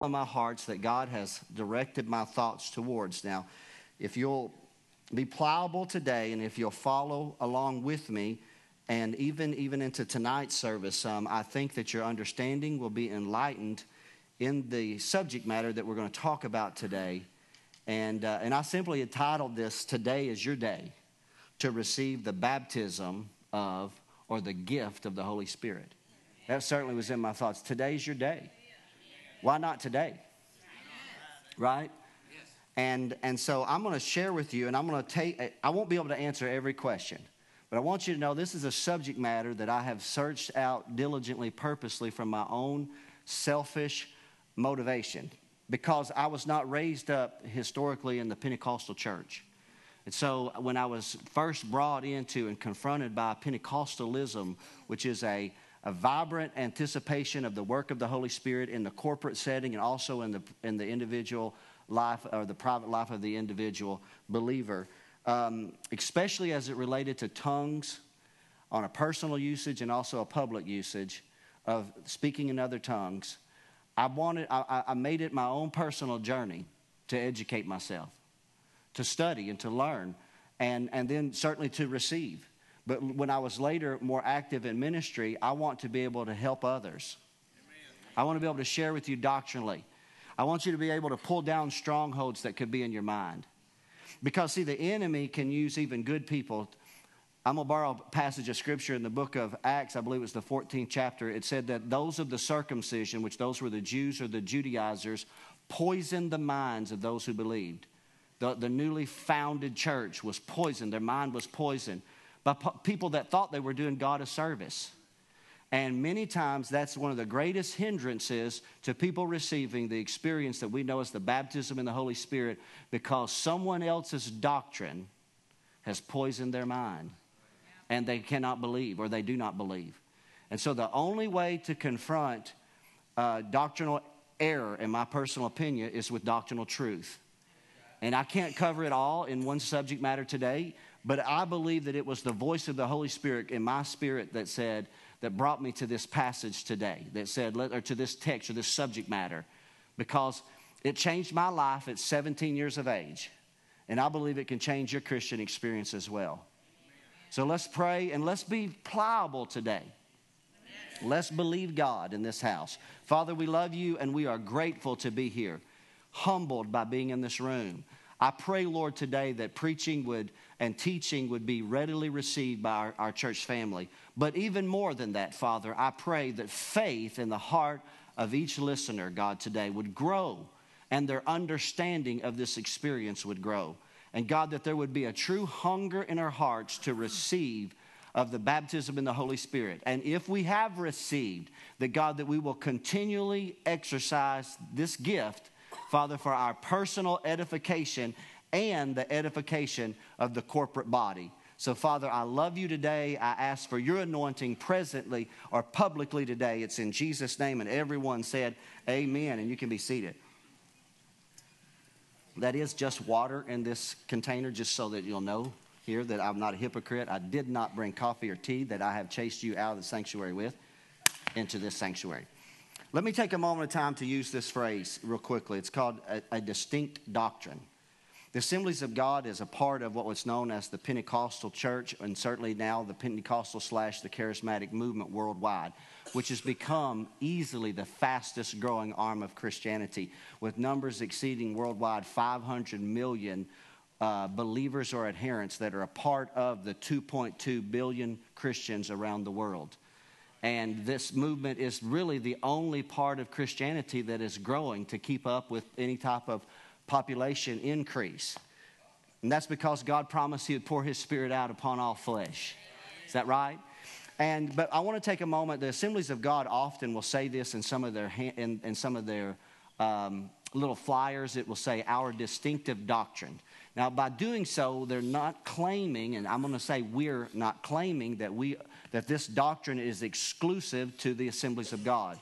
on my hearts that God has directed my thoughts towards. Now, if you'll be pliable today and if you'll follow along with me, and even even into tonight's service, um, I think that your understanding will be enlightened in the subject matter that we're going to talk about today. And, uh, and I simply entitled this Today is Your Day to receive the baptism of or the gift of the Holy Spirit. That certainly was in my thoughts. Today's your day. Why not today? Right? And, and so I'm going to share with you, and I'm going to take, eh, I won't be able to answer every question, but I want you to know this is a subject matter that I have searched out diligently, purposely from my own selfish motivation because I was not raised up historically in the Pentecostal church. And so when I was first brought into and confronted by Pentecostalism, which is a, a vibrant anticipation of the work of the Holy Spirit in the corporate setting and also in the, in the individual life or the private life of the individual believer, um, especially as it related to tongues on a personal usage and also a public usage of speaking in other tongues. I wanted, I, I made it my own personal journey to educate myself to study and to learn, and, and then certainly to receive. But when I was later more active in ministry, I want to be able to help others. Amen. I want to be able to share with you doctrinally. I want you to be able to pull down strongholds that could be in your mind. Because, see, the enemy can use even good people. I'm going to borrow a passage of scripture in the book of Acts, I believe it was the 14th chapter. It said that those of the circumcision, which those were the Jews or the Judaizers, poisoned the minds of those who believed. The, the newly founded church was poisoned, their mind was poisoned by people that thought they were doing God a service. And many times that's one of the greatest hindrances to people receiving the experience that we know as the baptism in the Holy Spirit because someone else's doctrine has poisoned their mind and they cannot believe or they do not believe. And so the only way to confront uh, doctrinal error, in my personal opinion, is with doctrinal truth. And I can't cover it all in one subject matter today, but I believe that it was the voice of the Holy Spirit in my spirit that said, that brought me to this passage today, that said, or to this text or this subject matter, because it changed my life at 17 years of age. And I believe it can change your Christian experience as well. So let's pray and let's be pliable today. Let's believe God in this house. Father, we love you and we are grateful to be here humbled by being in this room. I pray, Lord, today that preaching would and teaching would be readily received by our, our, church family. But even more than that, Father, I pray that faith in the heart of each listener, God, today would grow and their understanding of this experience would grow. And God, that there would be a true hunger in our hearts to receive of the baptism in the Holy Spirit. And if we have received, that God, that we will continually exercise this gift Father, for our personal edification and the edification of the corporate body. So, Father, I love you today. I ask for your anointing presently or publicly today. It's in Jesus' name. And everyone said, Amen. And you can be seated. That is just water in this container, just so that you'll know here that I'm not a hypocrite. I did not bring coffee or tea that I have chased you out of the sanctuary with into this sanctuary. Let me take a moment of time to use this phrase real quickly. It's called a, a distinct doctrine. The Assemblies of God is a part of what was known as the Pentecostal church, and certainly now the Pentecostal slash the charismatic movement worldwide, which has become easily the fastest growing arm of Christianity, with numbers exceeding worldwide 500 million uh, believers or adherents that are a part of the 2.2 billion Christians around the world. And this movement is really the only part of Christianity that is growing to keep up with any type of population increase. And that's because God promised He would pour His Spirit out upon all flesh. Is that right? And but I want to take a moment. The Assemblies of God often will say this in some of their in, in some of their um, little flyers. It will say our distinctive doctrine. Now, by doing so, they're not claiming, and I'm going to say we're not claiming that we that this doctrine is exclusive to the assemblies of God.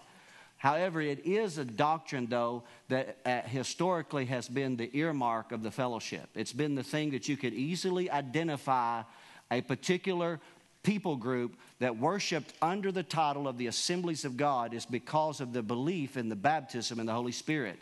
However, it is a doctrine, though, that uh, historically has been the earmark of the fellowship. It's been the thing that you could easily identify a particular people group that worshiped under the title of the Assemblies of God is because of the belief in the baptism in the Holy Spirit,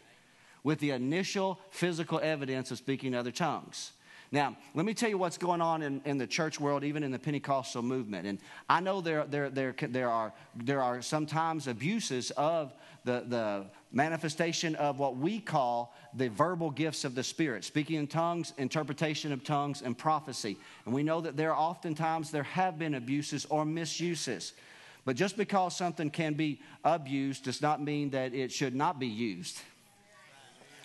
with the initial physical evidence of speaking other tongues. Now, let me tell you what's going on in, in the church world, even in the Pentecostal movement. And I know there, there, there, there, are, there are sometimes abuses of the, the manifestation of what we call the verbal gifts of the Spirit speaking in tongues, interpretation of tongues, and prophecy. And we know that there are oftentimes there have been abuses or misuses. But just because something can be abused does not mean that it should not be used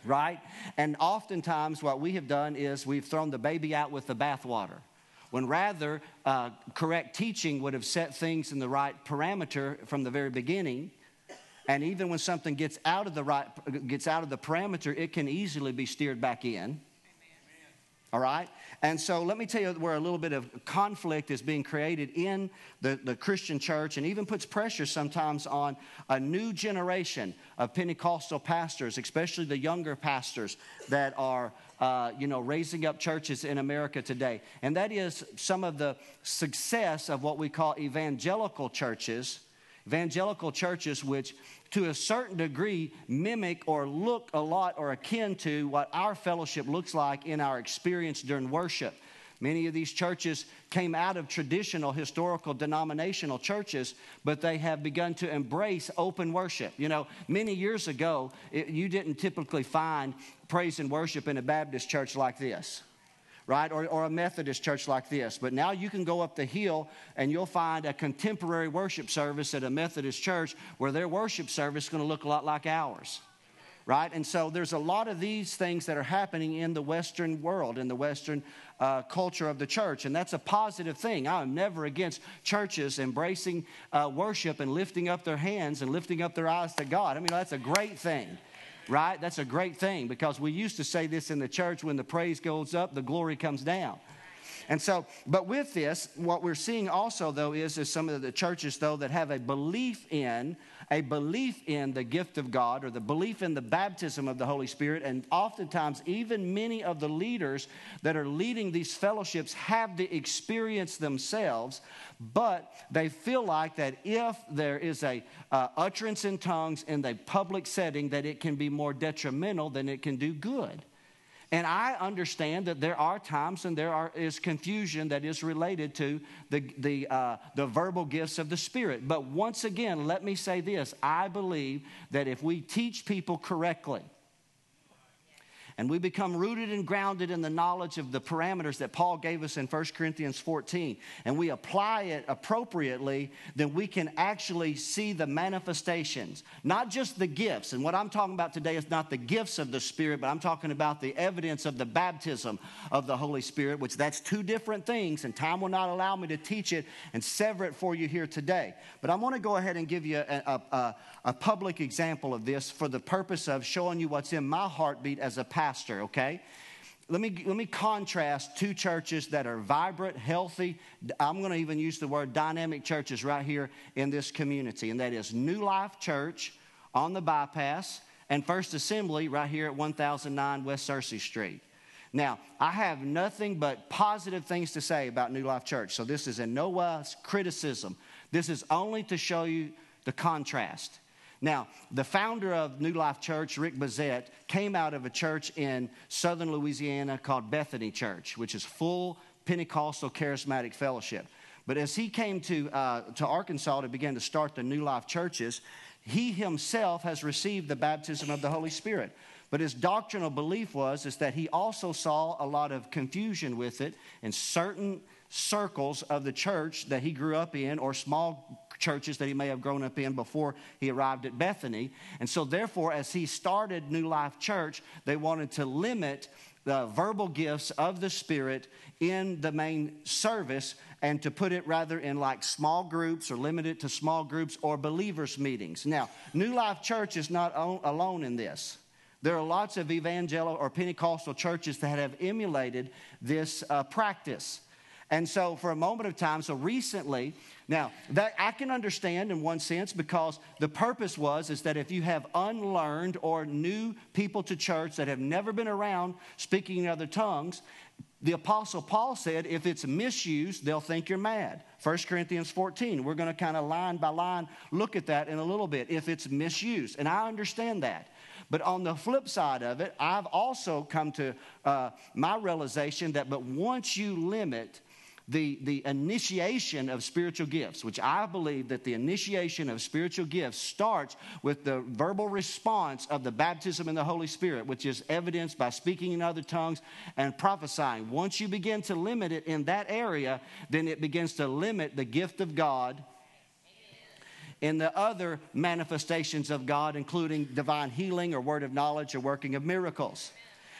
right? And oftentimes, what we have done is we've thrown the baby out with the bathwater. When rather, uh, correct teaching would have set things in the right parameter from the very beginning. And even when something gets out of the right, gets out of the parameter, it can easily be steered back in. All right? And so let me tell you where a little bit of conflict is being created in the, the Christian church and even puts pressure sometimes on a new generation of Pentecostal pastors, especially the younger pastors that are, uh, you know, raising up churches in America today. And that is some of the success of what we call evangelical churches. Evangelical churches, which to a certain degree mimic or look a lot or akin to what our fellowship looks like in our experience during worship. Many of these churches came out of traditional historical denominational churches, but they have begun to embrace open worship. You know, many years ago, it, you didn't typically find praise and worship in a Baptist church like this right? Or, or a Methodist church like this. But now you can go up the hill and you'll find a contemporary worship service at a Methodist church where their worship service is going to look a lot like ours. Right? And so there's a lot of these things that are happening in the Western world, in the Western uh, culture of the church. And that's a positive thing. I am never against churches embracing uh, worship and lifting up their hands and lifting up their eyes to God. I mean, that's a great thing right? That's a great thing because we used to say this in the church when the praise goes up, the glory comes down. And so, but with this, what we're seeing also, though, is, is some of the churches, though, that have a belief in a belief in the gift of God or the belief in the baptism of the Holy Spirit. And oftentimes, even many of the leaders that are leading these fellowships have the experience themselves, but they feel like that if there is a uh, utterance in tongues in the public setting, that it can be more detrimental than it can do good. And I understand that there are times and there are, is confusion that is related to the, the, uh, the verbal gifts of the Spirit. But once again, let me say this I believe that if we teach people correctly, and we become rooted and grounded in the knowledge of the parameters that Paul gave us in 1 Corinthians 14, and we apply it appropriately, then we can actually see the manifestations, not just the gifts. And what I'm talking about today is not the gifts of the Spirit, but I'm talking about the evidence of the baptism of the Holy Spirit, which that's two different things, and time will not allow me to teach it and sever it for you here today. But I want to go ahead and give you a, a, a, a public example of this for the purpose of showing you what's in my heartbeat as a pastor pastor, okay? Let me, let me contrast two churches that are vibrant, healthy. I'm going to even use the word dynamic churches right here in this community, and that is New Life Church on the bypass and First Assembly right here at 1009 West Searcy Street. Now, I have nothing but positive things to say about New Life Church, so this is in no way criticism. This is only to show you the contrast. Now, the founder of New Life Church, Rick Bezet, came out of a church in southern Louisiana called Bethany Church, which is full Pentecostal charismatic fellowship. But as he came to, uh, to Arkansas to begin to start the New Life churches, he himself has received the baptism of the Holy Spirit. But his doctrinal belief was is that he also saw a lot of confusion with it in certain circles of the church that he grew up in or small churches that he may have grown up in before he arrived at Bethany. And so, therefore, as he started New Life Church, they wanted to limit the verbal gifts of the Spirit in the main service and to put it rather in like small groups or limit it to small groups or believers' meetings. Now, New Life Church is not alone in this. There are lots of evangelical or Pentecostal churches that have emulated this uh, practice. And so, for a moment of time, so recently, now that I can understand in one sense because the purpose was is that if you have unlearned or new people to church that have never been around speaking in other tongues, the apostle Paul said if it's misused, they'll think you're mad. 1 Corinthians 14. We're going to kind of line by line look at that in a little bit if it's misused. And I understand that. But on the flip side of it, I've also come to uh, my realization that but once you limit the, the initiation of spiritual gifts, which I believe that the initiation of spiritual gifts starts with the verbal response of the baptism in the Holy Spirit, which is evidenced by speaking in other tongues and prophesying. Once you begin to limit it in that area, then it begins to limit the gift of God in the other manifestations of God, including divine healing or word of knowledge or working of miracles.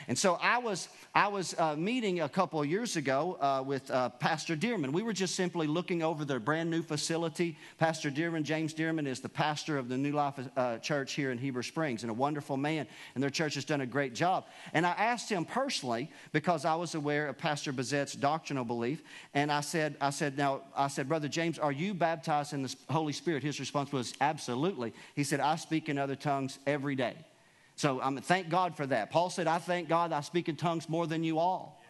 And so I was, I was uh, meeting a couple of years ago uh, with uh, Pastor Dearman. We were just simply looking over their brand new facility. Pastor Dearman, James Dearman, is the pastor of the New Life uh, Church here in Heber Springs and a wonderful man. And their church has done a great job. And I asked him personally because I was aware of Pastor Bezet's doctrinal belief. And I said, I said, now, I said, Brother James, are you baptized in the Holy Spirit? His response was, absolutely. He said, I speak in other tongues every day. So I um, thank God for that. Paul said, I thank God I speak in tongues more than you all.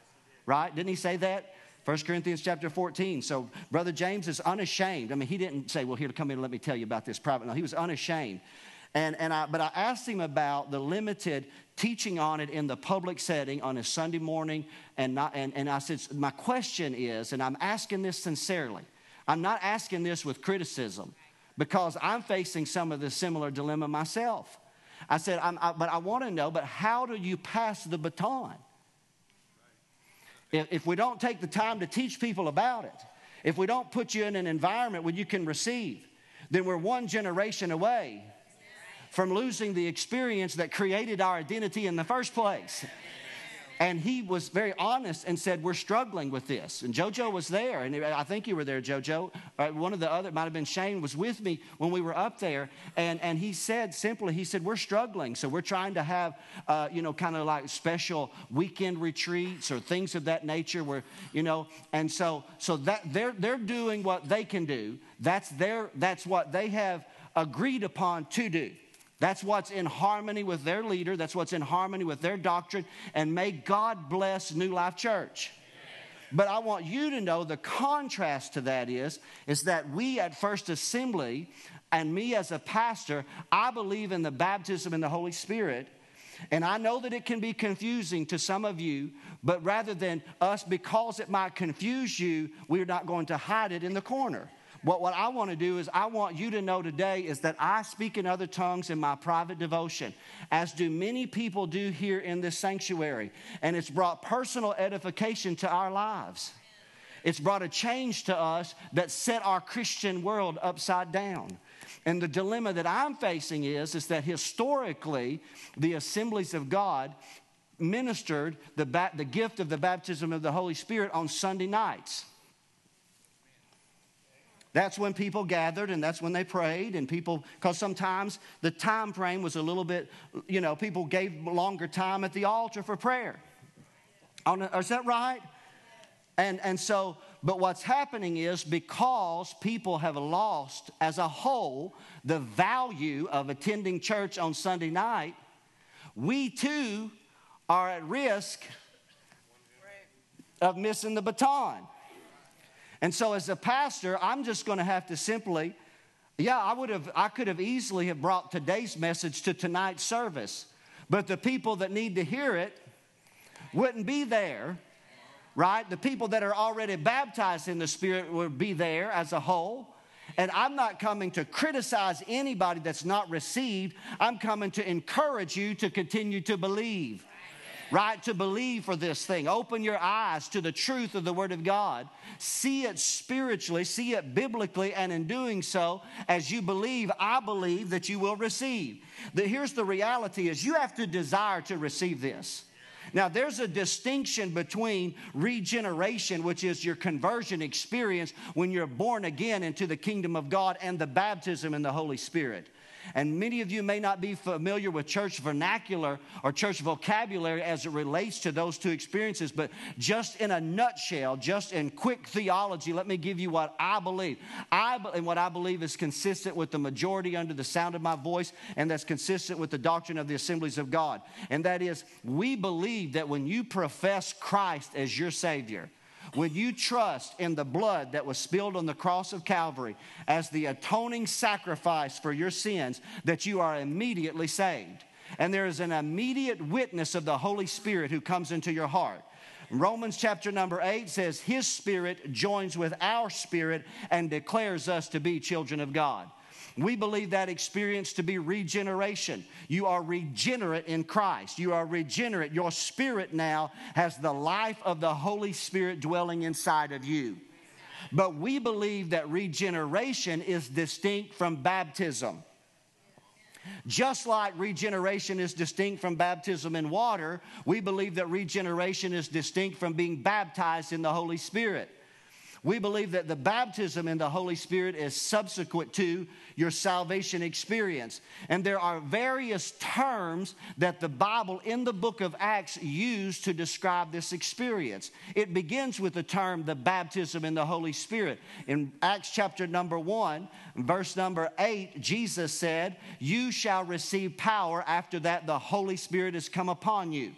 Right? Didn't he say that? 1 Corinthians chapter 14. So Brother James is unashamed. I mean, he didn't say, well, here, come in and let me tell you about this private. No, he was unashamed. And, and I, but I asked him about the limited teaching on it in the public setting on a Sunday morning. And, not, and, and I said, my question is, and I'm asking this sincerely, I'm not asking this with criticism because I'm facing some of the similar dilemma myself. I said, I, but I want to know, but how do you pass the baton? If, if we don't take the time to teach people about it, if we don't put you in an environment where you can receive, then we're one generation away from losing the experience that created our identity in the first place. And he was very honest and said, We're struggling with this. And JoJo was there. And I think you were there, JoJo. Uh, one of the other, might have been Shane, was with me when we were up there. And, and he said simply, He said, We're struggling. So we're trying to have, uh, you know, kind of like special weekend retreats or things of that nature where, you know, and so, so that they're, they're doing what they can do. That's, their, that's what they have agreed upon to do. That's what's in harmony with their leader. That's what's in harmony with their doctrine. And may God bless New Life Church. But I want you to know the contrast to that is, is that we at First Assembly and me as a pastor, I believe in the baptism in the Holy Spirit. And I know that it can be confusing to some of you, but rather than us, because it might confuse you, we're not going to hide it in the corner. What, what I want to do is, I want you to know today is that I speak in other tongues in my private devotion, as do many people do here in this sanctuary. And it's brought personal edification to our lives. It's brought a change to us that set our Christian world upside down. And the dilemma that I'm facing is, is that historically, the assemblies of God ministered the, the gift of the baptism of the Holy Spirit on Sunday nights. That's when people gathered and that's when they prayed and people, because sometimes the time frame was a little bit, you know, people gave longer time at the altar for prayer. Is that right? And, and so, but what's happening is because people have lost as a whole the value of attending church on Sunday night, we too are at risk of missing the baton. And so as a pastor, I'm just going to have to simply yeah, I would have I could have easily have brought today's message to tonight's service. But the people that need to hear it wouldn't be there. Right? The people that are already baptized in the Spirit would be there as a whole. And I'm not coming to criticize anybody that's not received. I'm coming to encourage you to continue to believe right? To believe for this thing. Open your eyes to the truth of the Word of God. See it spiritually, see it biblically, and in doing so, as you believe, I believe that you will receive. The, here's the reality is you have to desire to receive this. Now, there's a distinction between regeneration, which is your conversion experience when you're born again into the kingdom of God, and the baptism in the Holy Spirit. And many of you may not be familiar with church vernacular or church vocabulary as it relates to those two experiences, but just in a nutshell, just in quick theology, let me give you what I believe. I, and what I believe is consistent with the majority under the sound of my voice, and that's consistent with the doctrine of the assemblies of God. And that is, we believe that when you profess Christ as your Savior, when you trust in the blood that was spilled on the cross of Calvary as the atoning sacrifice for your sins, that you are immediately saved. And there is an immediate witness of the Holy Spirit who comes into your heart. Romans chapter number 8 says, His Spirit joins with our spirit and declares us to be children of God. We believe that experience to be regeneration. You are regenerate in Christ. You are regenerate. Your spirit now has the life of the Holy Spirit dwelling inside of you. But we believe that regeneration is distinct from baptism. Just like regeneration is distinct from baptism in water, we believe that regeneration is distinct from being baptized in the Holy Spirit. We believe that the baptism in the Holy Spirit is subsequent to your salvation experience. And there are various terms that the Bible in the book of Acts use to describe this experience. It begins with the term the baptism in the Holy Spirit. In Acts chapter number 1, verse number 8, Jesus said, You shall receive power after that the Holy Spirit has come upon you.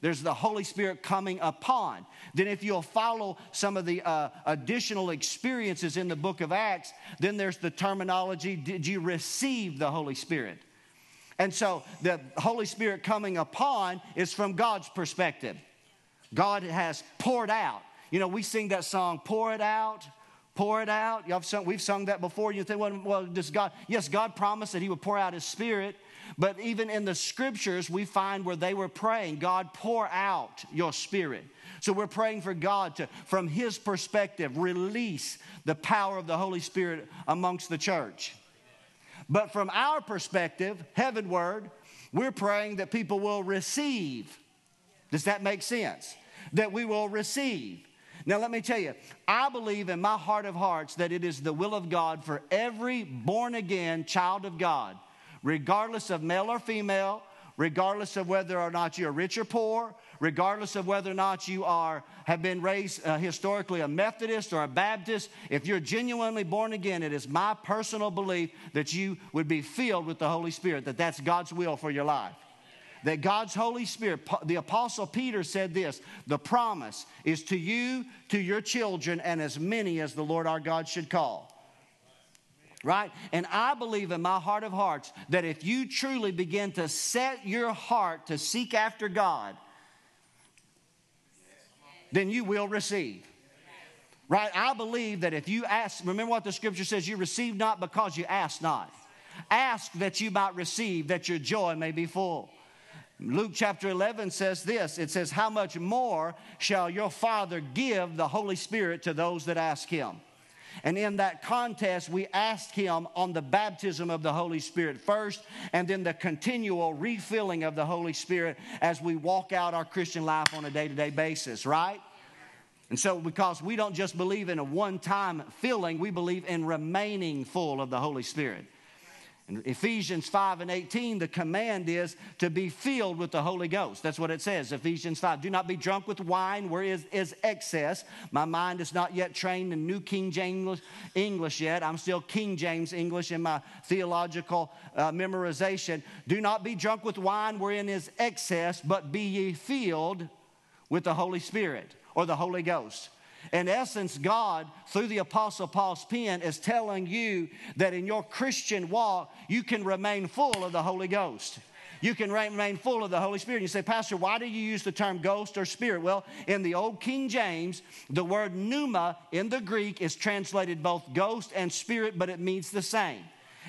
There's the Holy Spirit coming upon. Then, if you'll follow some of the uh, additional experiences in the book of Acts, then there's the terminology Did you receive the Holy Spirit? And so, the Holy Spirit coming upon is from God's perspective. God has poured out. You know, we sing that song, Pour It Out, Pour It Out. Sung, we've sung that before. You think, well, well, does God, yes, God promised that He would pour out His Spirit. But even in the scriptures, we find where they were praying, God, pour out your spirit. So we're praying for God to, from His perspective, release the power of the Holy Spirit amongst the church. But from our perspective, heavenward, we're praying that people will receive. Does that make sense? That we will receive. Now, let me tell you, I believe in my heart of hearts that it is the will of God for every born again child of God regardless of male or female, regardless of whether or not you're rich or poor, regardless of whether or not you are have been raised uh, historically a Methodist or a Baptist, if you're genuinely born again, it is my personal belief that you would be filled with the Holy Spirit, that that's God's will for your life. That God's Holy Spirit, the Apostle Peter said this the promise is to you, to your children, and as many as the Lord our God should call right? And I believe in my heart of hearts that if you truly begin to set your heart to seek after God, then you will receive. Right? I believe that if you ask, remember what the scripture says, you receive not because you ask not. Ask that you might receive, that your joy may be full. Luke chapter 11 says this it says, How much more shall your Father give the Holy Spirit to those that ask Him? And in that contest, we asked him on the baptism of the Holy Spirit first, and then the continual refilling of the Holy Spirit as we walk out our Christian life on a day to day basis, right? And so, because we don't just believe in a one time filling, we believe in remaining full of the Holy Spirit. In Ephesians 5 and 18, the command is to be filled with the Holy Ghost. That's what it says, Ephesians 5. Do not be drunk with wine where is, is excess. My mind is not yet trained in New King James English yet. I'm still King James English in my theological uh, memorization. Do not be drunk with wine wherein is excess, but be ye filled with the Holy Spirit or the Holy Ghost. In essence, God, through the Apostle Paul's pen, is telling you that in your Christian walk, you can remain full of the Holy Ghost. You can remain full of the Holy Spirit. You say, Pastor, why do you use the term ghost or spirit? Well, in the Old King James, the word pneuma in the Greek is translated both ghost and spirit, but it means the same.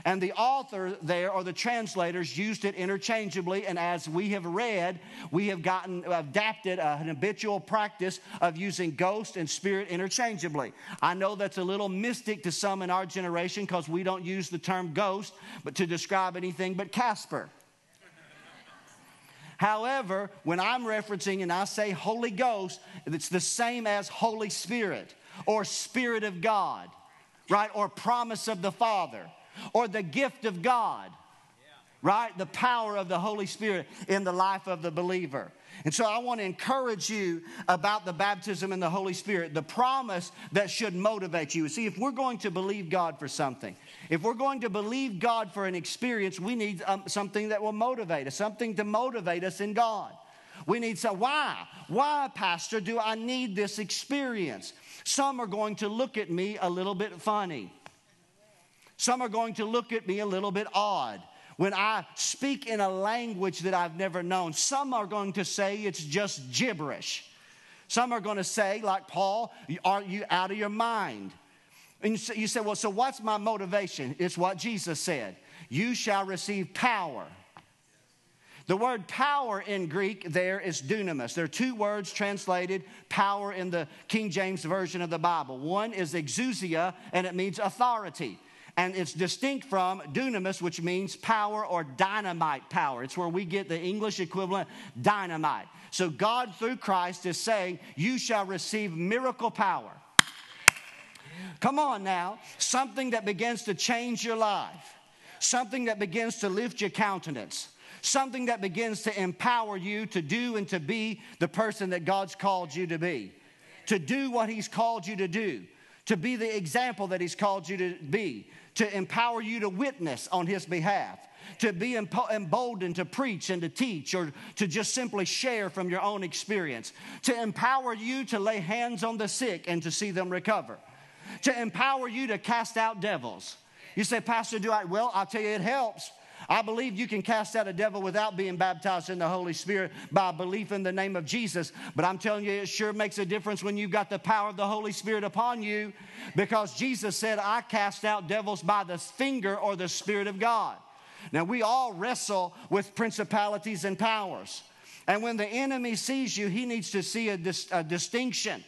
And the author there, or the translators, used it interchangeably. And as we have read, we have gotten adapted an habitual practice of using ghost and spirit interchangeably. I know that's a little mystic to some in our generation because we don't use the term ghost but to describe anything but Casper. However, when I'm referencing and I say Holy Ghost, it's the same as Holy Spirit or Spirit of God, right? Or promise of the Father or the gift of God. right? The power of the Holy Spirit in the life of the believer. And so I want to encourage you about the baptism in the Holy Spirit, the promise that should motivate you. See, if we're going to believe God for something, if we're going to believe God for an experience, we need um, something that will motivate us, something to motivate us in God. We need so why? Why, Pastor, do I need this experience? Some are going to look at me a little bit funny. Some are going to look at me a little bit odd when I speak in a language that I've never known. Some are going to say it's just gibberish. Some are going to say, like Paul, are you out of your mind? And you say, well, so what's my motivation? It's what Jesus said You shall receive power. The word power in Greek there is dunamis. There are two words translated power in the King James Version of the Bible. One is exousia, and it means authority and it's distinct from dunamis, which means power or dynamite power. It's where we get the English equivalent dynamite. So God, through Christ, is saying, You shall receive miracle power. Come on now, something that begins to change your life, something that begins to lift your countenance, something that begins to empower you to do and to be the person that God's called you to be, to do what He's called you to do, to be the example that He's called you to be, to empower you to witness on His behalf, to be emboldened to preach and to teach, or to just simply share from your own experience, to empower you to lay hands on the sick and to see them recover, to empower you to cast out devils. You say, Pastor, do I? Well, I'll tell you, it helps. I believe you can cast out a devil without being baptized in the Holy Spirit by belief in the name of Jesus. But I'm telling you, it sure makes a difference when you've got the power of the Holy Spirit upon you because Jesus said, I cast out devils by the finger or the Spirit of God. Now, we all wrestle with principalities and powers. And when the enemy sees you, he needs to see a, dis- a distinction.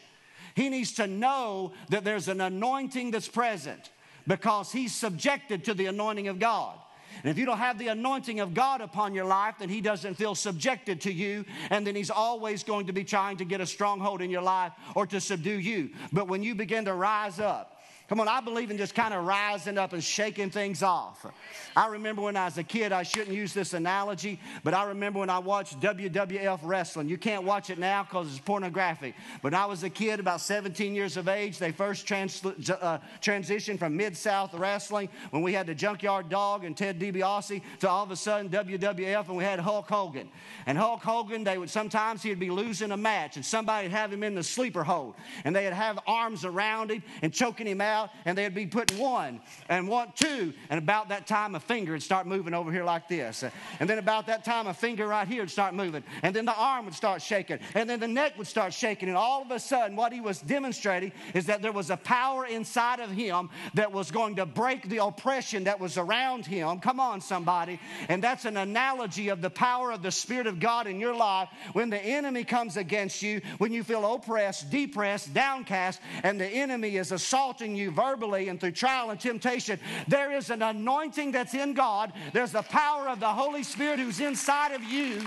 He needs to know that there's an anointing that's present because he's subjected to the anointing of God. And if you don't have the anointing of God upon your life, then He doesn't feel subjected to you, and then He's always going to be trying to get a stronghold in your life or to subdue you. But when you begin to rise up, Come on, I believe in just kind of rising up and shaking things off. I remember when I was a kid, I shouldn't use this analogy, but I remember when I watched WWF wrestling. You can't watch it now because it's pornographic. But I was a kid, about 17 years of age. They first trans- uh, transitioned from Mid South wrestling when we had the Junkyard Dog and Ted DiBiase to all of a sudden WWF and we had Hulk Hogan. And Hulk Hogan, they would sometimes he'd be losing a match and somebody would have him in the sleeper hold and they'd have arms around him and choking him out out and they'd be putting one and one, two. And about that time, a finger would start moving over here like this. And then about that time, a finger right here would start moving. And then the arm would start shaking. And then the neck would start shaking. And all of a sudden, what he was demonstrating is that there was a power inside of him that was going to break the oppression that was around him. Come on, somebody. And that's an analogy of the power of the Spirit of God in your life when the enemy comes against you, when you feel oppressed, depressed, downcast, and the enemy is assaulting you verbally and through trial and temptation, there is an anointing that's in God. There's the power of the Holy Spirit who's inside of you.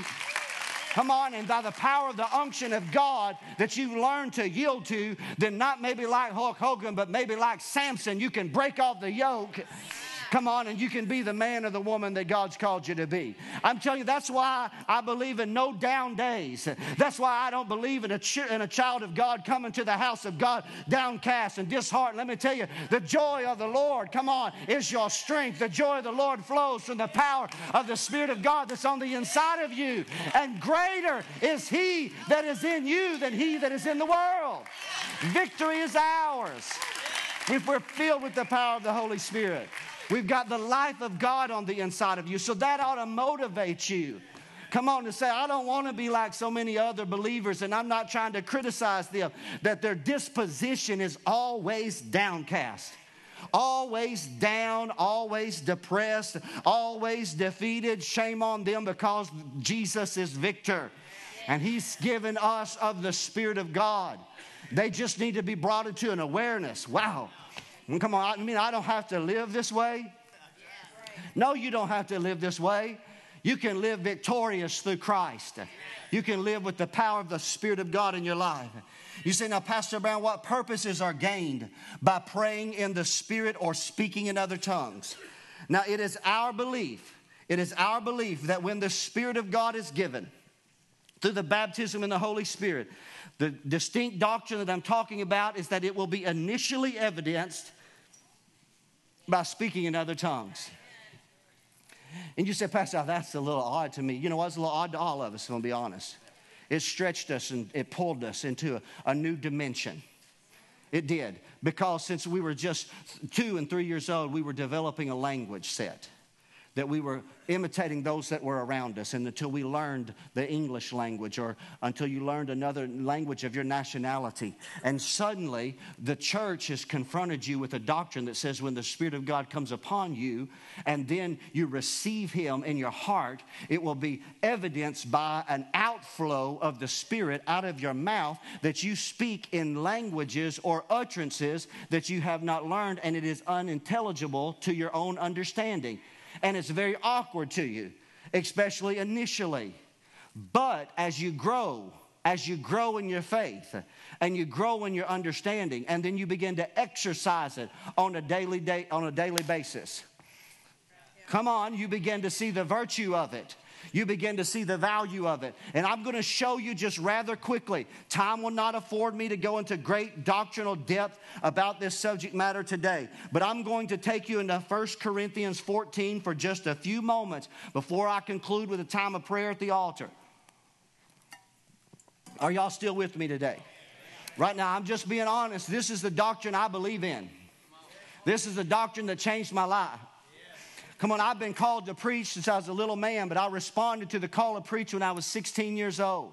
Come on, and by the power of the unction of God that you learn to yield to, then not maybe like Hulk Hogan, but maybe like Samson, you can break off the yoke Come on, and you can be the man or the woman that God's called you to be. I'm telling you, that's why I believe in no down days. That's why I don't believe in a, ch- in a child of God coming to the house of God downcast and disheartened. Let me tell you, the joy of the Lord, come on, is your strength. The joy of the Lord flows from the power of the Spirit of God that's on the inside of you. And greater is He that is in you than He that is in the world. Victory is ours if we're filled with the power of the Holy Spirit. We've got the life of God on the inside of you. So that ought to motivate you. Come on and say, I don't want to be like so many other believers, and I'm not trying to criticize them, that their disposition is always downcast always down, always depressed, always defeated. Shame on them because Jesus is victor. And He's given us of the Spirit of God. They just need to be brought into an awareness. Wow, Come on, I mean, I don't have to live this way. No, you don't have to live this way. You can live victorious through Christ. You can live with the power of the Spirit of God in your life. You say, now, Pastor Brown, what purposes are gained by praying in the Spirit or speaking in other tongues? Now, it is our belief it is our belief that when the Spirit of God is given, through the baptism in the Holy Spirit, the distinct doctrine that I'm talking about is that it will be initially evidenced by speaking in other tongues. And you say, Pastor, that's a little odd to me. You know what's a little odd to all of us, I'm gonna be honest. It stretched us and it pulled us into a, a new dimension. It did. Because since we were just two and three years old, we were developing a language set that we were imitating those that were around us and until we learned the English language or until you learned another language of your nationality. And suddenly, the church has confronted you with a doctrine that says when the Spirit of God comes upon you and then you receive Him in your heart, it will be evidenced by an outflow of the Spirit out of your mouth that you speak in languages or utterances that you have not learned and it is unintelligible to your own understanding and it's very awkward to you, especially initially. But as you grow, as you grow in your faith and you grow in your understanding, and then you begin to exercise it on a daily day, on a daily basis. Come on, you begin to see the virtue of it you begin to see the value of it. And I'm going to show you just rather quickly. Time will not afford me to go into great doctrinal depth about this subject matter today, but I'm going to take you into 1 Corinthians 14 for just a few moments before I conclude with a time of prayer at the altar. Are y'all still with me today? Right now, I'm just being honest. This is the doctrine I believe in. This is the doctrine that changed my life. Come on, I've been called to preach since I was a little man, but I responded to the call to preach when I was 16 years old.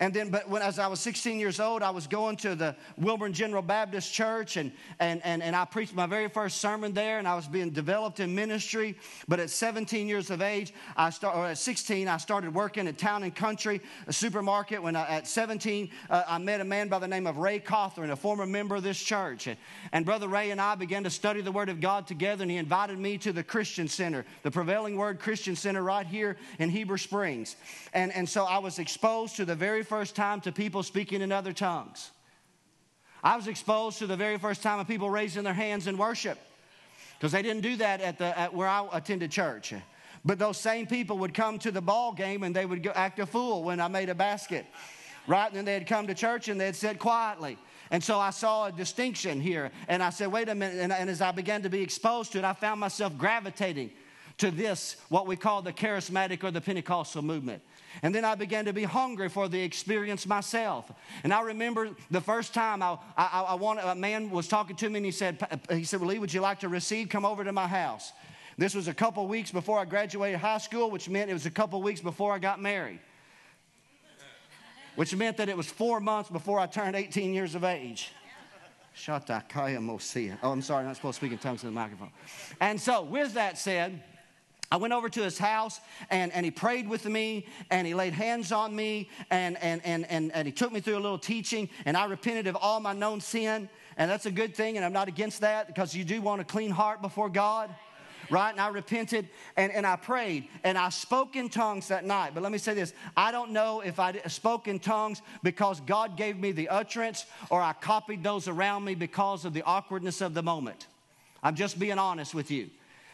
And then, but when as I was 16 years old, I was going to the Wilburn General Baptist Church, and, and, and, and I preached my very first sermon there, and I was being developed in ministry. But at 17 years of age, I start, or at 16, I started working at Town and Country, a supermarket. When I, at 17, uh, I met a man by the name of Ray Cawthorn, a former member of this church. And, and Brother Ray and I began to study the Word of God together, and he invited me to the Christian Center, the prevailing word Christian Center right here in Heber Springs. And, and so I was exposed to the very first time to people speaking in other tongues. I was exposed to the very first time of people raising their hands in worship because they didn't do that at, the, at where I attended church. But those same people would come to the ball game and they would go, act a fool when I made a basket, right? And then they'd come to church and they'd sit quietly. And so I saw a distinction here. And I said, wait a minute. And, and as I began to be exposed to it, I found myself gravitating to this, what we call the charismatic or the Pentecostal movement. And then I began to be hungry for the experience myself. And I remember the first time I, I, I wanted, a man was talking to me and he said, he said, well, Lee, would you like to receive? Come over to my house. This was a couple weeks before I graduated high school, which meant it was a couple weeks before I got married. Which meant that it was four months before I turned 18 years of age. Oh, I'm sorry, I'm not supposed to speak in tongues in the microphone. And so, with that said, I went over to his house and, and he prayed with me and he laid hands on me and, and, and, and, and he took me through a little teaching and I repented of all my known sin. And that's a good thing, and I'm not against that because you do want a clean heart before God right? And I repented and, and I prayed and I spoke in tongues that night. But let me say this I don't know if I spoke in tongues because God gave me the utterance or I copied those around me because of the awkwardness of the moment. I'm just being honest with you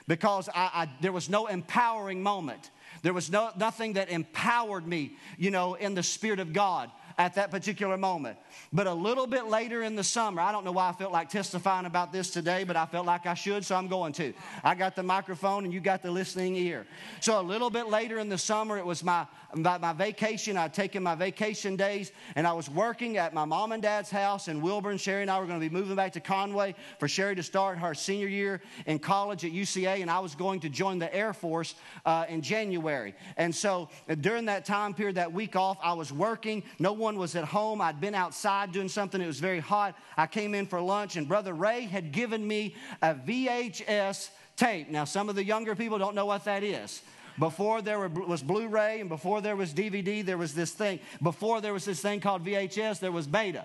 because I, I, there was no empowering moment. There was no, nothing that empowered me, you know, in the Spirit of God at that particular moment. But a little bit later in the summer, I don't know why I felt like testifying about this today, but I felt like I should, so I'm going to. I got the microphone and you got the listening ear. So a little bit later in the summer, it was my, my, my vacation. I'd taken my vacation days and I was working at my mom and dad's house in Wilburn. Sherry and I were going to be moving back to Conway for Sherry to start her senior year in college at UCA, and I was going to join the Air Force uh, in January. And so during that time period, that week off, I was working. No was at home. I'd been outside doing something. It was very hot. I came in for lunch, and Brother Ray had given me a VHS tape. Now, some of the younger people don't know what that is. Before there was Blu ray and before there was DVD, there was this thing. Before there was this thing called VHS, there was beta.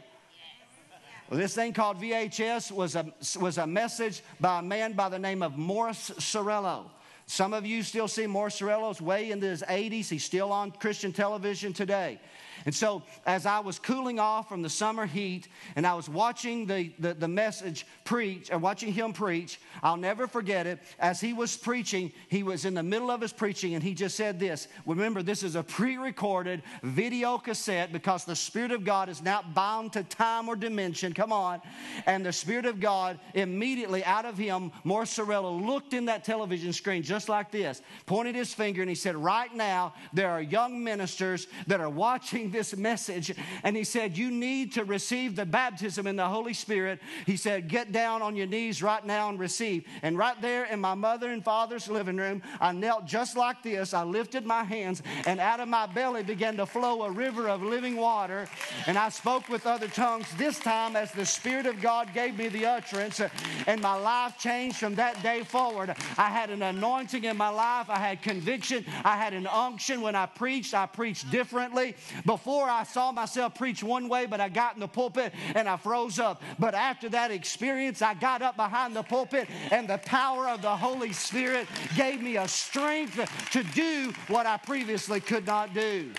Well, this thing called VHS was a, was a message by a man by the name of Morris Cerullo. Some of you still see Morris Cerullo's way into his 80s. He's still on Christian television today. And so, as I was cooling off from the summer heat and I was watching the, the, the, message preach, or watching him preach, I'll never forget it. As he was preaching, he was in the middle of his preaching and he just said this. Remember, this is a pre recorded video cassette because the Spirit of God is not bound to time or dimension. Come on. And the Spirit of God immediately out of him, Morris Cerullo looked in that television screen just like this, pointed his finger, and he said, Right now, there are young ministers that are watching this message and he said, You need to receive the baptism in the Holy Spirit. He said, Get down on your knees right now and receive. And right there in my mother and father's living room, I knelt just like this. I lifted my hands, and out of my belly began to flow a river of living water. And I spoke with other tongues, this time as the Spirit of God gave me the utterance. And my life changed from that day forward. I had an anointing in my life, I had conviction, I had an unction. When I preached, I preached differently. Before I saw myself preach one way, but I got in the pulpit and I froze up. But after that experience, I got up behind the pulpit and the power of the Holy Spirit gave me a strength to do what I previously could not do.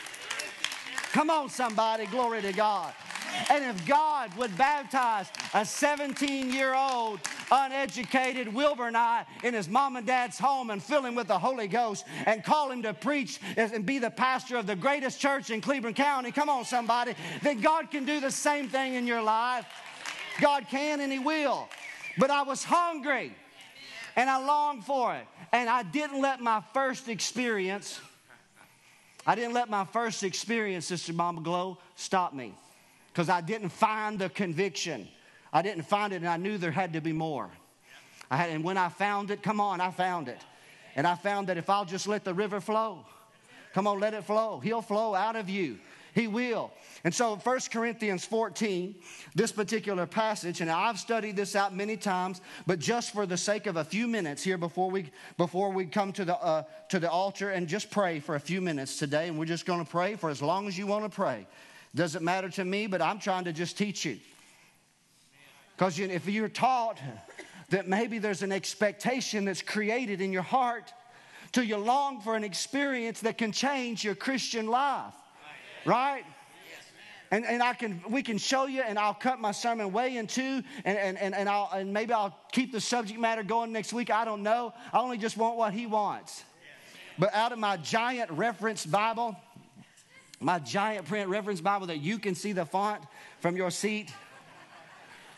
Come on, somebody, glory to God. And if God would baptize a 17 year old, uneducated Wilburnite in his mom and dad's home and fill him with the Holy Ghost and call him to preach and be the pastor of the greatest church in Cleveland County, come on, somebody, then God can do the same thing in your life. God can and He will. But I was hungry and I longed for it. And I didn't let my first experience, I didn't let my first experience, Sister Mama Glow, stop me because I didn't find the conviction. I didn't find it, and I knew there had to be more. I had, and when I found it, come on, I found it. And I found that if I'll just let the river flow, come on, let it flow. He'll flow out of you. He will. And so 1 Corinthians 14, this particular passage, and I've studied this out many times, but just for the sake of a few minutes here before we before we come to the uh, to the altar and just pray for a few minutes today, and we're just going to pray for as long as you want to pray. Doesn't matter to me, but I'm trying to just teach you. Because if you're taught that maybe there's an expectation that's created in your heart till you long for an experience that can change your Christian life, right? And, and I can, we can show you, and I'll cut my sermon way in two, and, and, and, and, I'll, and maybe I'll keep the subject matter going next week. I don't know. I only just want what he wants. But out of my giant reference Bible, my giant print reference Bible that you can see the font from your seat.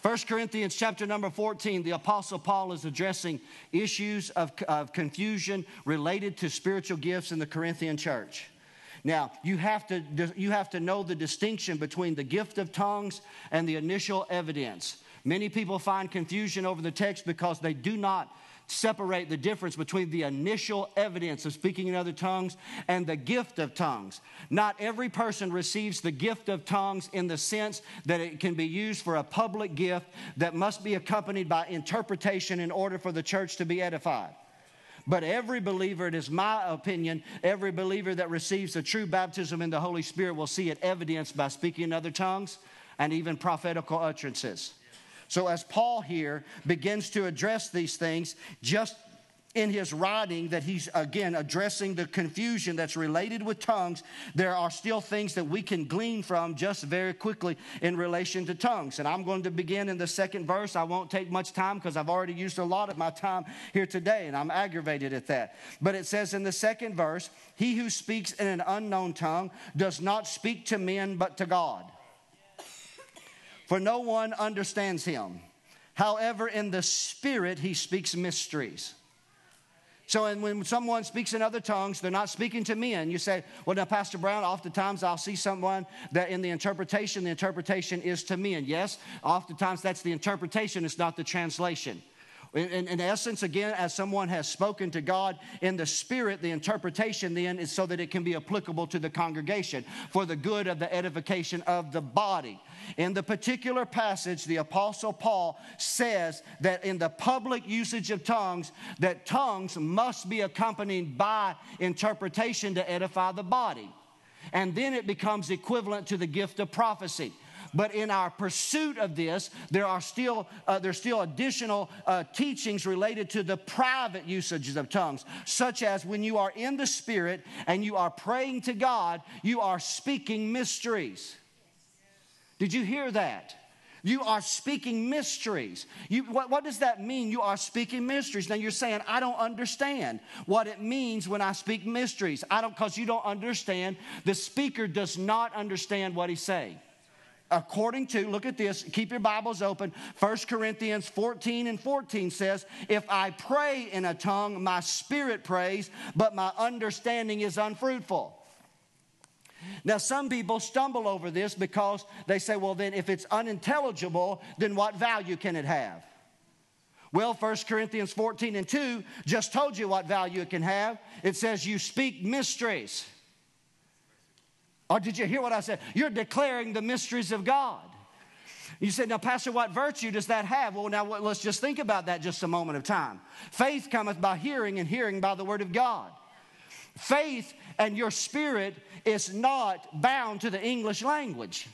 1 Corinthians chapter number 14, the Apostle Paul is addressing issues of, of confusion related to spiritual gifts in the Corinthian church. Now, you have, to, you have to know the distinction between the gift of tongues and the initial evidence. Many people find confusion over the text because they do not separate the difference between the initial evidence of speaking in other tongues and the gift of tongues. Not every person receives the gift of tongues in the sense that it can be used for a public gift that must be accompanied by interpretation in order for the church to be edified. But every believer, it is my opinion, every believer that receives the true baptism in the Holy Spirit will see it evidenced by speaking in other tongues and even prophetical utterances. So, as Paul here begins to address these things, just in his writing that he's again addressing the confusion that's related with tongues, there are still things that we can glean from just very quickly in relation to tongues. And I'm going to begin in the second verse. I won't take much time because I've already used a lot of my time here today, and I'm aggravated at that. But it says in the second verse, He who speaks in an unknown tongue does not speak to men but to God for no one understands him. However, in the Spirit, he speaks mysteries. So, and when someone speaks in other tongues, they're not speaking to men. You say, Well, now, Pastor Brown, oftentimes I'll see someone that in the interpretation, the interpretation is to men. Yes, oftentimes that's the interpretation, it's not the translation. In, in, essence, again, as someone has spoken to God in the Spirit, the interpretation then is so that it can be applicable to the congregation for the good of the edification of the body. In the particular passage, the Apostle Paul says that in the public usage of tongues, that tongues must be accompanied by interpretation to edify the body. And then it becomes equivalent to the gift of prophecy. But in our pursuit of this, there are still uh, there's still additional uh, teachings related to the private usages of tongues, such as when you are in the Spirit and you are praying to God, you are speaking mysteries. Did you hear that? You are speaking mysteries. You, what, what, does that mean? You are speaking mysteries. Now you're saying, I don't understand what it means when I speak mysteries. I don't, because you don't understand. The speaker does not understand what he's saying. According to, look at this, keep your Bibles open. 1 Corinthians 14 and 14 says, If I pray in a tongue, my spirit prays, but my understanding is unfruitful. Now, some people stumble over this because they say, well, then if it's unintelligible, then what value can it have? Well, 1 Corinthians 14 and 2 just told you what value it can have. It says, You speak mysteries. Or did you hear what I said? You're declaring the mysteries of God. You said, Now, Pastor, what virtue does that have? Well, now let's just think about that just a moment of time. Faith cometh by hearing, and hearing by the word of God. Faith and your spirit is not bound to the English language.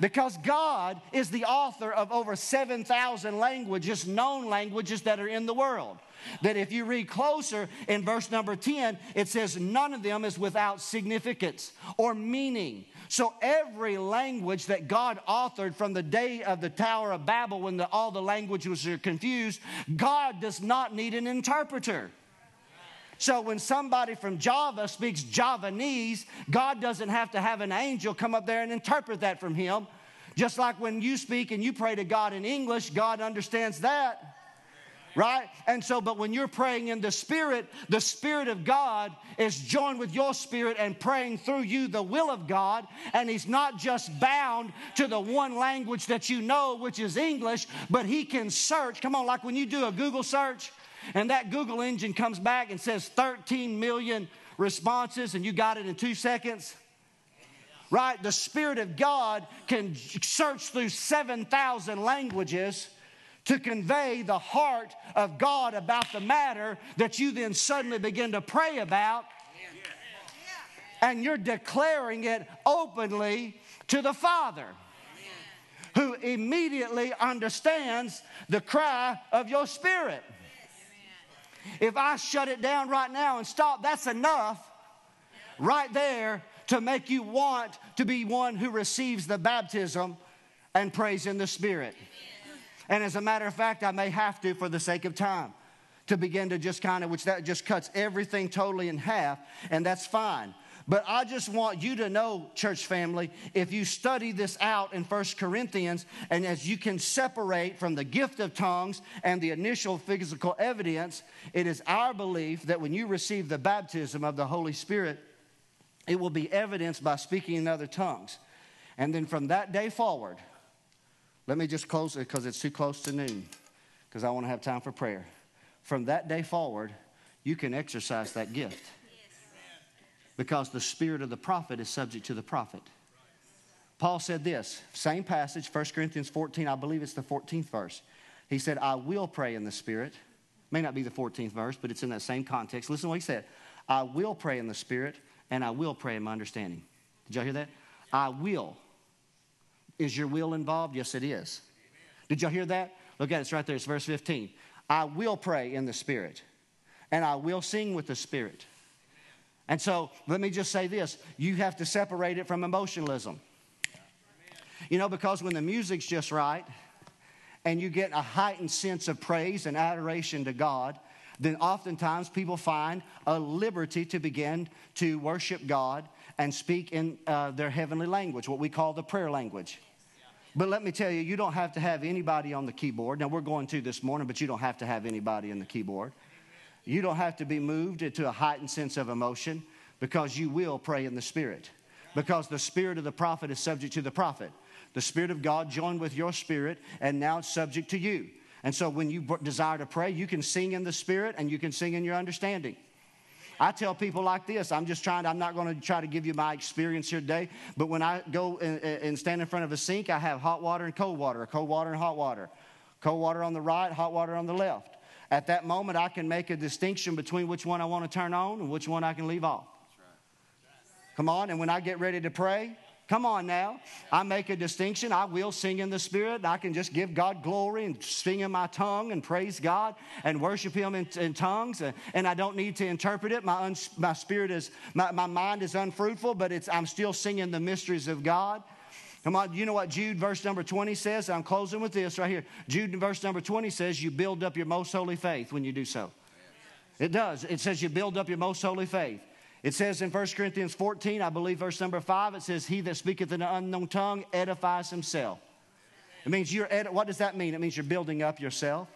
Because God is the author of over 7,000 languages, known languages that are in the world. That if you read closer in verse number 10, it says, None of them is without significance or meaning. So every language that God authored from the day of the Tower of Babel when the, all the languages were confused, God does not need an interpreter. So when somebody from Java speaks Javanese, God doesn't have to have an angel come up there and interpret that from him. Just like when you speak and you pray to God in English, God understands that. Right? And so, but when you're praying in the Spirit, the Spirit of God is joined with your spirit and praying through you the will of God. And He's not just bound to the one language that you know, which is English, but He can search. Come on, like when you do a Google search, and that Google engine comes back and says 13 million responses, and you got it in two seconds. Right? The Spirit of God can search through 7,000 languages to convey the heart of God about the matter that you then suddenly begin to pray about. And you're declaring it openly to the Father, who immediately understands the cry of your spirit. If I shut it down right now and stop, that's enough right there to make you want to be one who receives the baptism and prays in the Spirit. And as a matter of fact, I may have to for the sake of time to begin to just kind of, which that just cuts everything totally in half, and that's fine. But I just want you to know, church family, if you study this out in First Corinthians, and as you can separate from the gift of tongues and the initial physical evidence, it is our belief that when you receive the baptism of the Holy Spirit, it will be evidenced by speaking in other tongues. And then from that day forward, let me just close it because it's too close to noon, because I want to have time for prayer. From that day forward, you can exercise that gift because the spirit of the prophet is subject to the prophet. Paul said this, same passage, 1 Corinthians 14, I believe it's the 14th verse. He said, I will pray in the spirit. May not be the 14th verse, but it's in that same context. Listen to what he said. I will pray in the spirit, and I will pray in my understanding. Did y'all hear that? I will. Is your will involved? Yes, it is. Did y'all hear that? Look at it, it's right there. It's verse 15. I will pray in the spirit, and I will sing with the spirit. And so let me just say this you have to separate it from emotionalism. You know, because when the music's just right and you get a heightened sense of praise and adoration to God, then oftentimes people find a liberty to begin to worship God and speak in uh, their heavenly language, what we call the prayer language. But let me tell you, you don't have to have anybody on the keyboard. Now, we're going to this morning, but you don't have to have anybody in the keyboard. You don't have to be moved into a heightened sense of emotion because you will pray in the Spirit. Because the spirit of the prophet is subject to the prophet. The Spirit of God joined with your spirit, and now it's subject to you. And so when you desire to pray, you can sing in the Spirit and you can sing in your understanding. I tell people like this I'm just trying to, I'm not going to try to give you my experience here today, but when I go and, and stand in front of a sink, I have hot water and cold water, cold water and hot water. Cold water on the right, hot water on the left. At that moment, I can make a distinction between which one I want to turn on and which one I can leave off. Come on, and when I get ready to pray, Come on now. I make a distinction. I will sing in the Spirit. I can just give God glory and sing in my tongue and praise God and worship Him in, in tongues. And, and, I don't need to interpret it. My, un, my spirit is, my, my mind is unfruitful, but it's, I'm still singing the mysteries of God. Come on, you know what Jude verse number 20 says? I'm closing with this right here. Jude verse number 20 says, You build up your most holy faith when you do so. It does. It says you build up your most holy faith. It says in 1 Corinthians 14, I believe verse number 5, it says, He that speaketh in an unknown tongue edifies himself. It means you're, edi- what does that mean? It means you're building up yourself.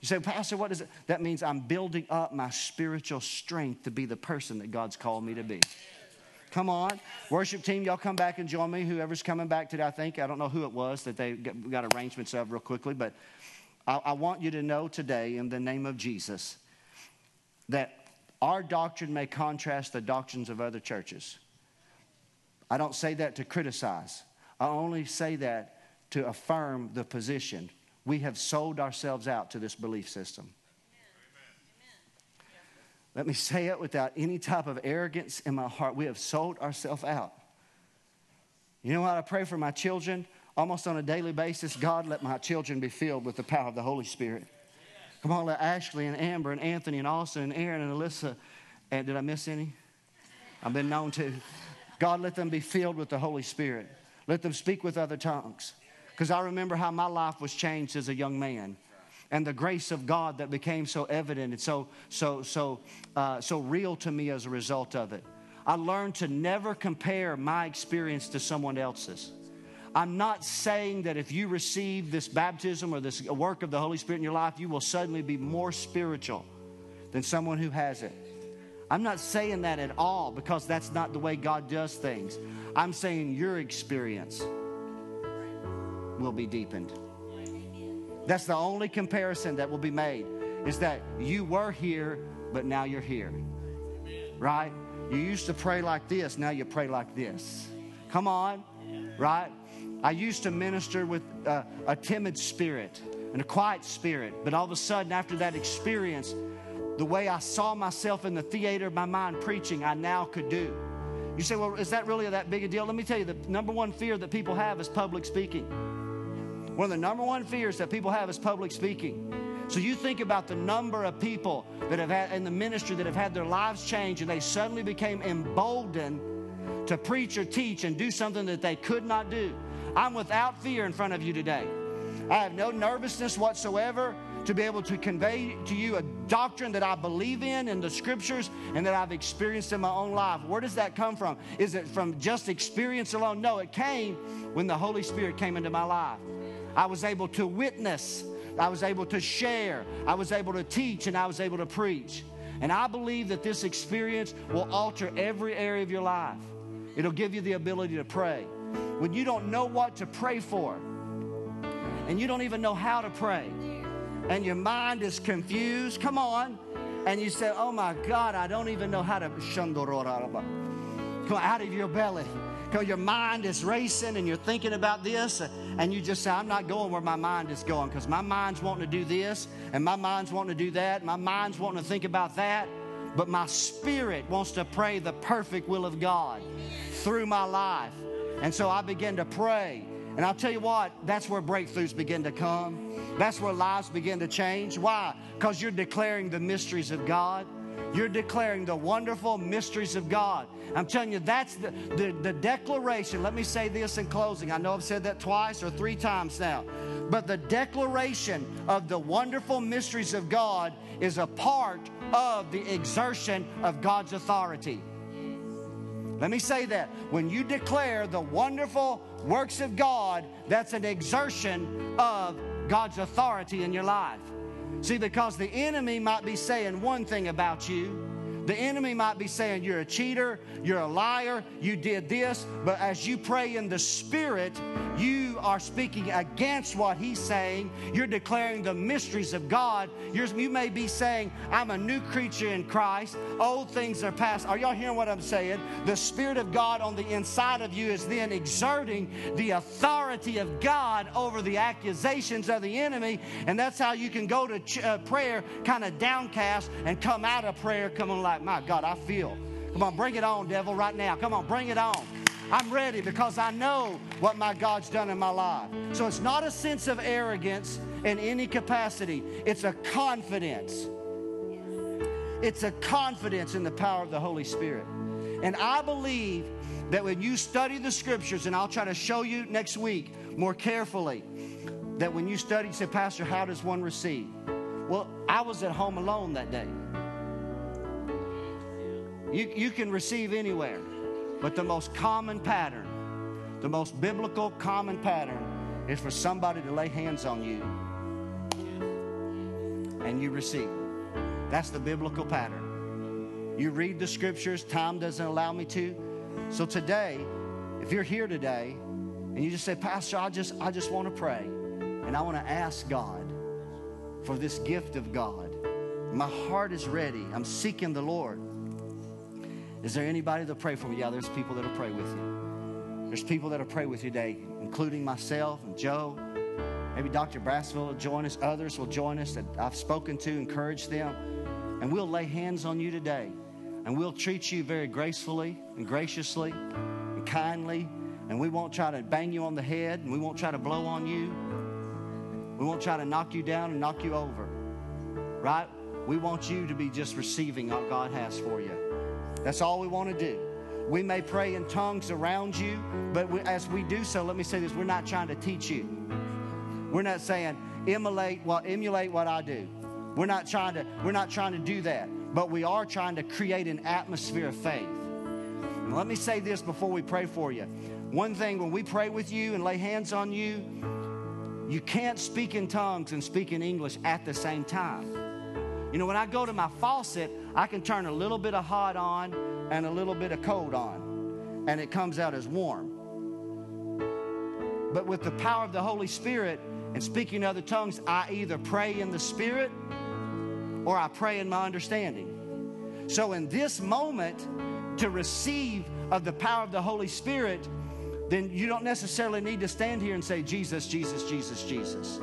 You say, Pastor, what does it? That means I'm building up my spiritual strength to be the person that God's called me to be. Come on. Worship team, y'all come back and join me. Whoever's coming back today, I think. I don't know who it was that they got arrangements of real quickly, but I, I want you to know today, in the name of Jesus, that our doctrine may contrast the doctrines of other churches. I don't say that to criticize, I only say that to affirm the position. We have sold ourselves out to this belief system. Let me say it without any type of arrogance in my heart. We have sold ourselves out. You know what? I pray for my children almost on a daily basis. God, let my children be filled with the power of the Holy Spirit. Come on, let Ashley and Amber and Anthony and Austin and Aaron and Alyssa. And did I miss any? I've been known to. God, let them be filled with the Holy Spirit. Let them speak with other tongues. Because I remember how my life was changed as a young man and the grace of God that became so evident and so so so uh, so real to me as a result of it. I learned to never compare my experience to someone else's. I'm not saying that if you receive this baptism or this work of the Holy Spirit in your life, you will suddenly be more spiritual than someone who has it. I'm not saying that at all because that's not the way God does things. I'm saying your experience will be deepened. That's the only comparison that will be made is that you were here, but now you're here. Right? You used to pray like this, now you pray like this. Come on, right? I used to minister with a, a timid spirit and a quiet spirit, but all of a sudden, after that experience, the way I saw myself in the theater of my mind preaching, I now could do. You say, well, is that really that big a deal? Let me tell you, the number one fear that people have is public speaking. One of the number one fears that people have is public speaking. So you think about the number of people that have had in the ministry that have had their lives changed and they suddenly became emboldened to preach or teach and do something that they could not do. I'm without fear in front of you today. I have no nervousness whatsoever to be able to convey to you a doctrine that I believe in in the scriptures and that I've experienced in my own life. Where does that come from? Is it from just experience alone? No, it came when the Holy Spirit came into my life. I was able to witness, I was able to share, I was able to teach, and I was able to preach. And I believe that this experience will alter every area of your life. It'll give you the ability to pray when you don't know what to pray for and you don't even know how to pray and your mind is confused, come on, and you say, Oh my God, I don't even know how to. Come out of your belly. Come your mind is racing and you're thinking about this, and you just say, I'm not going where my mind is going because my mind's wanting to do this, and my mind's wanting to do that, my mind's wanting to think about that but my spirit wants to pray the perfect will of God through my life. And so I begin to pray. And I'll tell you what, that's where breakthroughs begin to come. That's where lives begin to change. Why? Because you're declaring the mysteries of God. You're declaring the wonderful mysteries of God. I'm telling you, that's the, the, the, declaration. Let me say this in closing. I know I've said that twice or three times now. But the declaration of the wonderful mysteries of God is a part of the exertion of God's authority. Let me say that. When you declare the wonderful works of God, that's an exertion of God's authority in your life. See, because the enemy might be saying one thing about you, the enemy might be saying, You're a cheater, you're a liar, you did this, but as you pray in the Spirit, you are speaking against what He's saying. You're declaring the mysteries of God. You're, you may be saying, I'm a new creature in Christ. Old things are past. Are y'all hearing what I'm saying? The Spirit of God on the inside of you is then exerting the authority of God over the accusations of the enemy. And that's how you can go to ch- uh, prayer kind of downcast and come out of prayer coming like, my God, I feel. Come on, bring it on, devil, right now. Come on, bring it on. I'm ready because I know what my God's done in my life. So it's not a sense of arrogance in any capacity, it's a confidence. It's a confidence in the power of the Holy Spirit. And I believe that when you study the scriptures, and I'll try to show you next week more carefully, that when you study, you say, Pastor, how does one receive? Well, I was at home alone that day. You, you can receive anywhere, but the most common pattern, the most biblical common pattern, is for somebody to lay hands on you and you receive. That's the biblical pattern. You read the scriptures, time doesn't allow me to. So today, if you're here today and you just say, Pastor, I just, I just want to pray and I want to ask God for this gift of God. My heart is ready. I'm seeking the Lord. Is there anybody to pray for me? Yeah, there's people that'll pray with you. There's people that'll pray with you today, including myself and Joe. Maybe Dr. Brassfield will join us. Others will join us that I've spoken to, encourage them. And we'll lay hands on you today. And we'll treat you very gracefully and graciously and kindly. And we won't try to bang you on the head and we won't try to blow on you. We won't try to knock you down and knock you over. Right? We want you to be just receiving what God has for you. That's all we want to do. We may pray in tongues around you, but we, as we do so, let me say this we're not trying to teach you. We're not saying emulate what emulate what I do. We're not trying to we're not trying to do that, but we are trying to create an atmosphere of faith. And let me say this before we pray for you. One thing when we pray with you and lay hands on you, you can't speak in tongues and speak in English at the same time. You know, when I go to my faucet, I can turn a little bit of hot on and a little bit of cold on, and it comes out as warm. But with the power of the Holy Spirit and speaking other tongues, I either pray in the Spirit or I pray in my understanding. So, in this moment, to receive of the power of the Holy Spirit, then you don't necessarily need to stand here and say, Jesus, Jesus, Jesus, Jesus,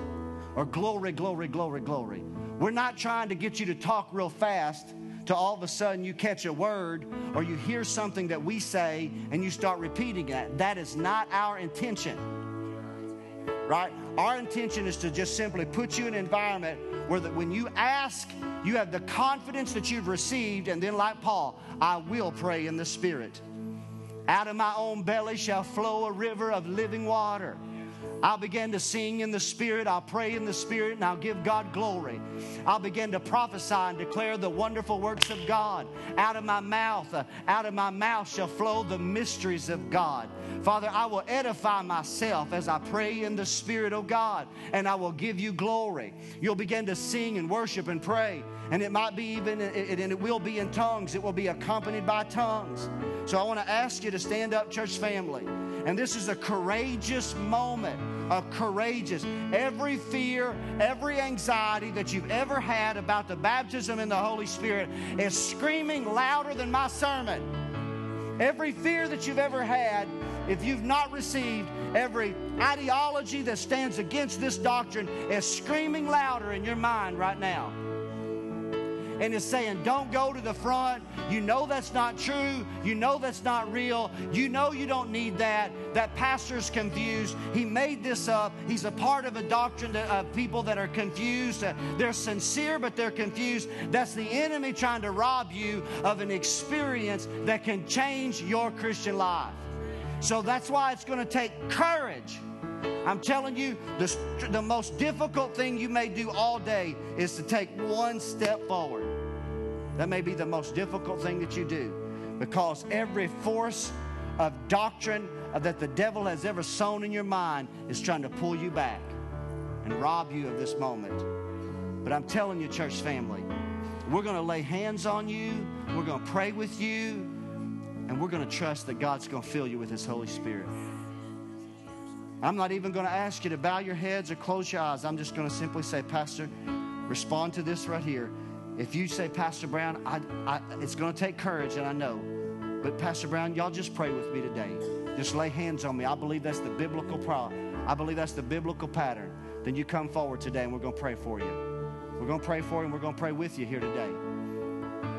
or glory, glory, glory, glory. We're not trying to get you to talk real fast to all of a sudden you catch a word or you hear something that we say and you start repeating that. That is not our intention. Right? Our intention is to just simply put you in an environment where that when you ask, you have the confidence that you've received, and then, like Paul, I will pray in the Spirit. Out of my own belly shall flow a river of living water. I'll begin to sing in the Spirit. I'll pray in the Spirit and I'll give God glory. I'll begin to prophesy and declare the wonderful works of God. Out of my mouth, uh, out of my mouth shall flow the mysteries of God. Father, I will edify myself as I pray in the Spirit, of God, and I will give you glory. You'll begin to sing and worship and pray. And it might be even, and it will be in tongues. It will be accompanied by tongues. So I want to ask you to stand up, church family. And this is a courageous moment. A courageous. Every fear, every anxiety that you've ever had about the baptism in the Holy Spirit is screaming louder than my sermon. Every fear that you've ever had, if you've not received, every ideology that stands against this doctrine is screaming louder in your mind right now and is saying, Don't go to the front. You know that's not true. You know that's not real. You know you don't need that. That pastor's confused. He made this up. He's a part of a doctrine of people that are confused. Uh, they're sincere, but they're confused. That's the enemy trying to rob you of an experience that can change your Christian life. So that's why it's going to take courage. I'm telling you, the, the most difficult thing you may do all day is to take one step forward. That may be the most difficult thing that you do because every force of doctrine uh, that the devil has ever sown in your mind is trying to pull you back and rob you of this moment. But I'm telling you, church family, we're going to lay hands on you, we're going to pray with you, and we're going to trust that God's going to fill you with His Holy Spirit. I'm not even going to ask you to bow your heads or close your eyes. I'm just going to simply say, Pastor, respond to this right here. If you say, Pastor Brown, I, I, it's going to take courage, and I know. But Pastor Brown, y'all just pray with me today. Just lay hands on me. I believe that's the biblical pro- I believe that's the biblical pattern. Then you come forward today, and we're going to pray for you. We're going to pray for you, and we're going to pray with you here today.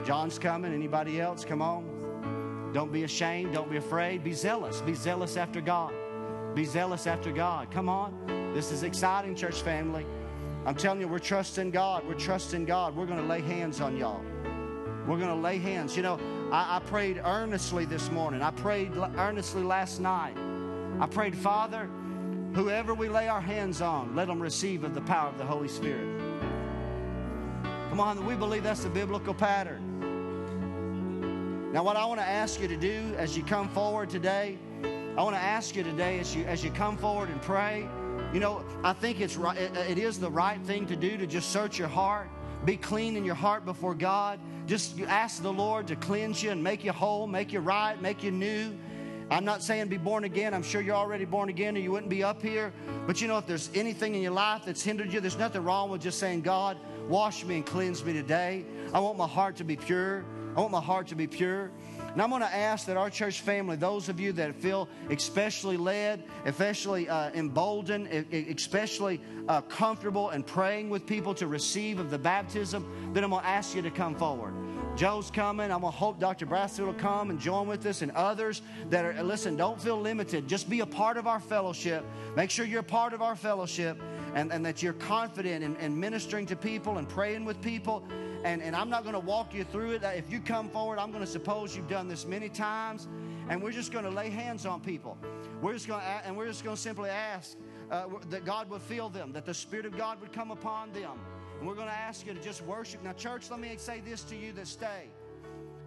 John's coming. Anybody else? Come on. Don't be ashamed. Don't be afraid. Be zealous. Be zealous after God. Be zealous after God. Come on. This is exciting, church family. I'm telling you, we're trusting God. We're trusting God. We're going to lay hands on y'all. We're going to lay hands. You know, I, I, prayed earnestly this morning. I prayed earnestly last night. I prayed, Father, whoever we lay our hands on, let them receive of the power of the Holy Spirit. Come on, we believe that's the biblical pattern. Now, what I want to ask you to do as you come forward today, I want to ask you today as you as you come forward and pray. You know, I think it's right. It is the right thing to do to just search your heart, be clean in your heart before God. Just ask the Lord to cleanse you and make you whole, make you right, make you new. I'm not saying be born again. I'm sure you're already born again or you wouldn't be up here. But you know, if there's anything in your life that's hindered you, there's nothing wrong with just saying, God, wash me and cleanse me today. I want my heart to be pure. I want my heart to be pure. And I'm going to ask that our church family, those of you that feel especially led, especially uh, emboldened, especially uh, comfortable in praying with people to receive of the baptism, then I'm going to ask you to come forward. Joe's coming. I'm going to hope Dr. Brassfield will come and join with us and others that are, listen, don't feel limited. Just be a part of our fellowship. Make sure you're a part of our fellowship and, and that you're confident in, in ministering to people and praying with people and, and I'm not going to walk you through it. If you come forward, I'm going to suppose you've done this many times, and we're just going to lay hands on people. We're just going to, and we're just going to simply ask uh, that God would fill them, that the Spirit of God would come upon them. And we're going to ask you to just worship. Now, church, let me say this to you that stay.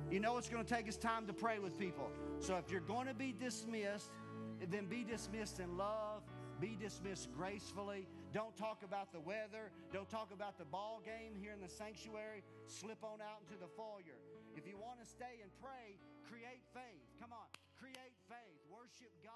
You know it's going to take us time to pray with people. So if you're going to be dismissed, then be dismissed in love, be dismissed gracefully. Don't talk about the weather. Don't talk about the ball game here in the sanctuary. Slip on out into the foyer. If you want to stay and pray, create faith. Come on, create faith. Worship God.